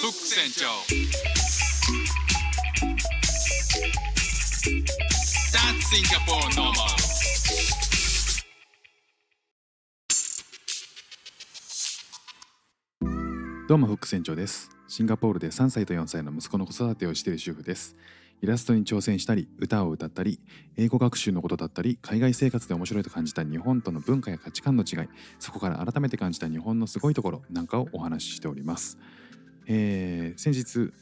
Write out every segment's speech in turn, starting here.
フック船長 That's Singapore normal. どうもフック船長です。シンガポールで3歳と4歳の息子の子育てをしている主婦です。イラストに挑戦したり歌を歌ったり英語学習のことだったり海外生活で面白いと感じた日本との文化や価値観の違いそこから改めて感じた日本のすごいところなんかをお話ししております、えー先日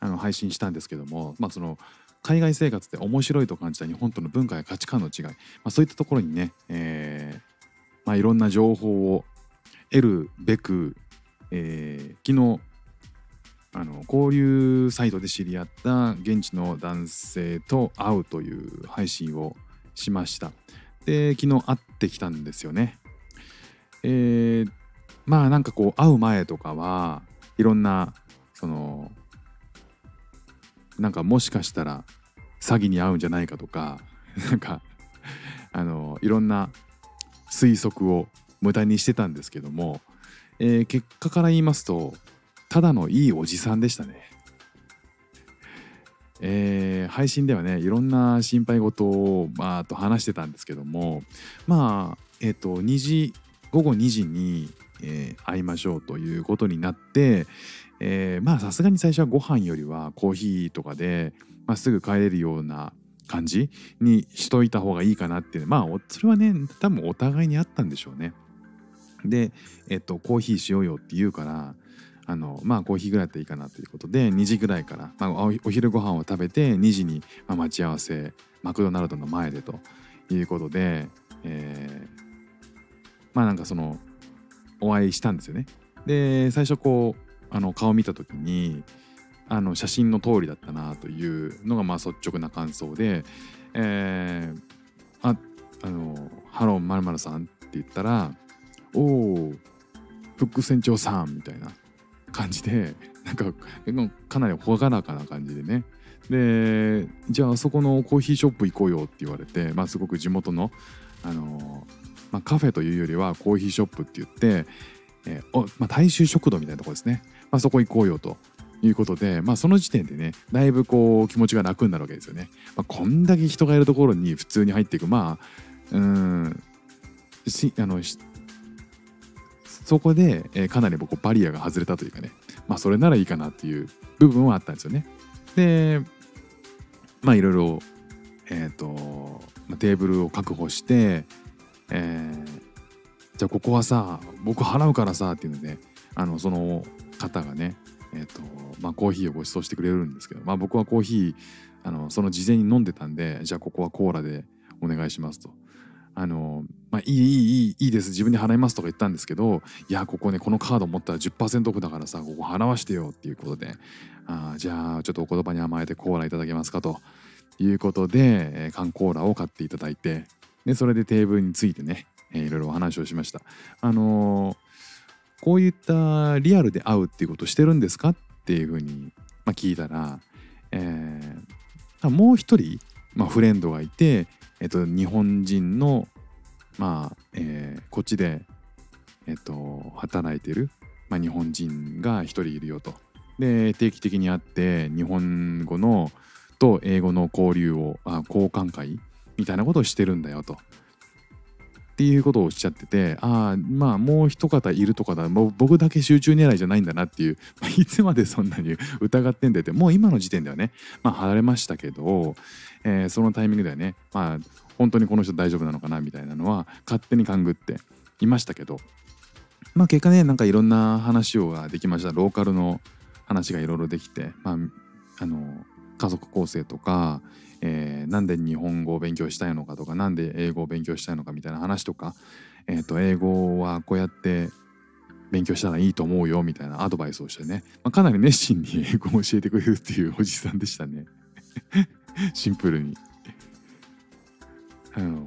あの配信したんですけども、まあ、その海外生活で面白いと感じた日本との文化や価値観の違い、まあ、そういったところにね、えーまあ、いろんな情報を得るべく、えー昨日あの交流サイトで知り合った現地の男性と会うという配信をしました。で昨日会ってきたんですよね。えーまあなんかこう会う前とかはいろんなそのなんかもしかしたら詐欺に遭うんじゃないかとか なんかあのいろんな推測を無駄にしてたんですけども、えー結果から言いますとただのいいおじさんでしたね。えー配信ではねいろんな心配事をまあと話してたんですけどもまあえっ、と2時午後2時に、えー会いましょうということになって、えーまあさすがに最初はご飯よりはコーヒーとかで、まあ、すぐ帰れるような感じにしといた方がいいかなってまあそれはね多分お互いにあったんでしょうね。で、えっと、コーヒーしようよって言うからあのまあコーヒーぐらいだったらいいかなということで2時ぐらいから、まあ、おお昼ご飯を食べて2時に、まあ、待ち合わせマクドナルドの前でということで、えーまあなんかそのお会いしたんですよね。で最初こうあの顔見た時にあの写真の通りだったなというのがまあ率直な感想で「えーああのハローまるさん」って言ったら「おおフック船長さん」みたいな感じでなんかかなり朗らかな感じでねでじゃああそこのコーヒーショップ行こうよって言われて、まあ、すごく地元の、あのまあ、カフェというよりはコーヒーショップって言って、えーおまあ、大衆食堂みたいなところですね、まあ、そこ行こうよということで、まあ、その時点でねだいぶこう気持ちが楽になるわけですよね。まあ、こんだけ人がいるところに普通に入っていくまあうんしあのそこで、えーかなり僕バリアが外れたというかねまあそれならいいかなっていう部分はあったんですよね。でまあいろいろえっ、とテーブルを確保して、えーじゃあここはさ僕払うからさっていうのであのその方がねえっ、とまあコーヒーをご馳走してくれるんですけどまあ僕はコーヒーあのその事前に飲んでたんでじゃあここはコーラでお願いしますと。あのまあ、いいいいいいいいです自分で払いますとか言ったんですけどいやここねこのカード持ったら10%オフだからさここ払わしてよっていうことであじゃあちょっとお言葉に甘えてコーラいただけますかということで、えー缶コーラを買っていただいてでそれでテーブルについてね、えーいろいろお話をしましたあのーこういったリアルで会うっていうことしてるんですかっていうふうに、まあ、聞いたら、えーもう一人、まあ、フレンドがいて、えっと、日本人の、まあえーこっちで、えっと、働いてる、まあ、日本人が一人いるよと。で定期的に会って日本語のと英語の交流をあ交換会みたいなことをしてるんだよと。っていうことをおっしゃっててああまあもう一方いるとかだもう僕だけ集中狙いじゃないんだなっていう、ま あいつまでそんなに疑ってんだよってもう今の時点ではねまあ離れましたけど、えーそのタイミングではねまあ本当にこの人大丈夫なのかなみたいなのは勝手に勘ぐっていましたけどまあ結果ねなんかいろんな話をができましたローカルの話がいろいろできてまああの家族構成とか、えーなんで日本語を勉強したいのかとかなんで英語を勉強したいのかみたいな話とか、えー、と英語はこうやって勉強したらいいと思うよみたいなアドバイスをしてね、まあ、かなり熱心に英語を教えてくれるっていうおじさんでしたね。シンプルに。あの。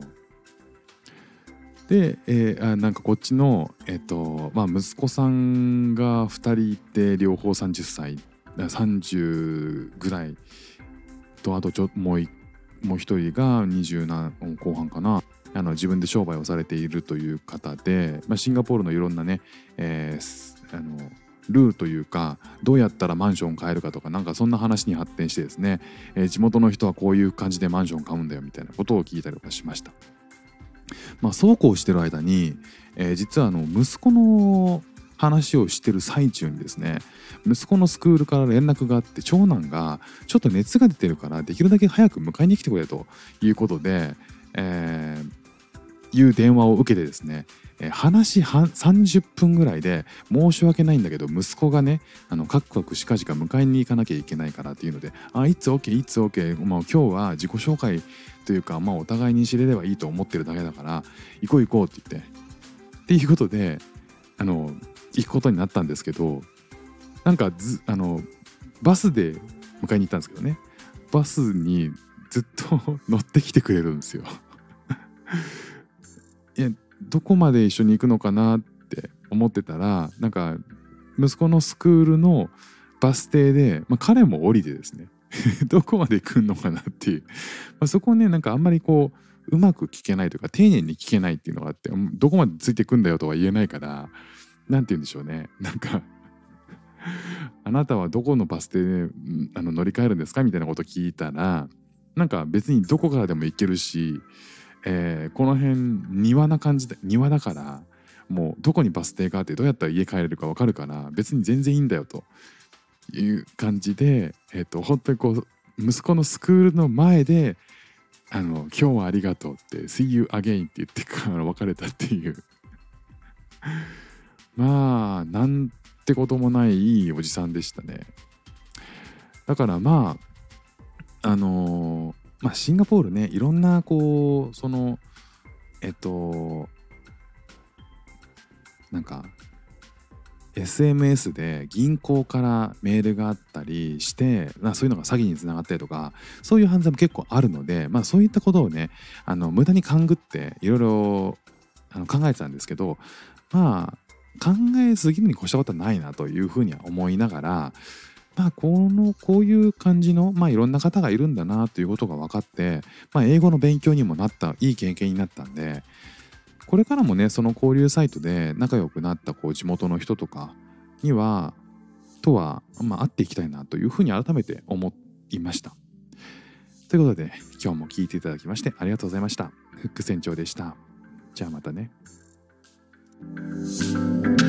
で、えーあなんかこっちの、えっとまあ、息子さんが2人いて両方30歳30ぐらいとあとちょもういもう一人が20な後半かなあの自分で商売をされているという方で、まあ、シンガポールのいろんなね、えーあのルーというかどうやったらマンションを買えるかとかなんかそんな話に発展してですね、えー地元の人はこういう感じでマンション買うんだよみたいなことを聞いたりとかしました。まあ、そうこうしてる間に、えー実はあの息子の話をしてる最中にですね息子のスクールから連絡があって長男がちょっと熱が出てるからできるだけ早く迎えに来てくれということで、えーいう電話を受けてですね、話はん30分ぐらいで申し訳ないんだけど息子がねあのカクカクしかじか迎えに行かなきゃいけないからっていうので「あいつ OK いつ OK、まあ、今日は自己紹介というか、まあ、お互いに知れればいいと思ってるだけだから行こう行こう」って言って。っていうことであの行くことになったんですけどなんかずあのバスで迎えに行ったんですけどね。バスにずっと 乗ってきてくれるんですよ。いやどこまで一緒に行くのかなって思ってたらなんか息子のスクールのバス停で、まあ、彼も降りてですね。どこまで行くのかなっていう、まあ、そこをねなんかあんまりこううまく聞けないというか丁寧に聞けないっていうのがあってどこまでついてくんだよとは言えないからなんて言うんでしょうね。なんかあなたはどこのバス停であの乗り換えるんですかみたいなこと聞いたらなんか別にどこからでも行けるし、えーこの辺庭な感じで庭だからもうどこにバス停があってどうやったら家帰れるか分かるから別に全然いいんだよという感じで、えー、と本当にこう息子のスクールの前で「あの今日はありがとう」って「See you again」って言って から別れたっていう。まあなんてこともないいいおじさんでしたね。だからまああのまあシンガポールねいろんなこうそのえっとなんか SMS で銀行からメールがあったりしてまあそういうのが詐欺につながったりとかそういう犯罪も結構あるので、まあ、そういったことをねあの無駄に勘ぐっていろいろ考えてたんですけどまあ考えすぎるに越したことはないなというふうには思いながらまあこのこういう感じのまあいろんな方がいるんだなということが分かって、まあ、英語の勉強にもなったいい経験になったんでこれからもねその交流サイトで仲良くなったこう地元の人とかにはとは、まあ、会っていきたいなというふうに改めて思いました。ということで今日も聞いていただきましてありがとうございました。フック船長でした。じゃあまたね。Música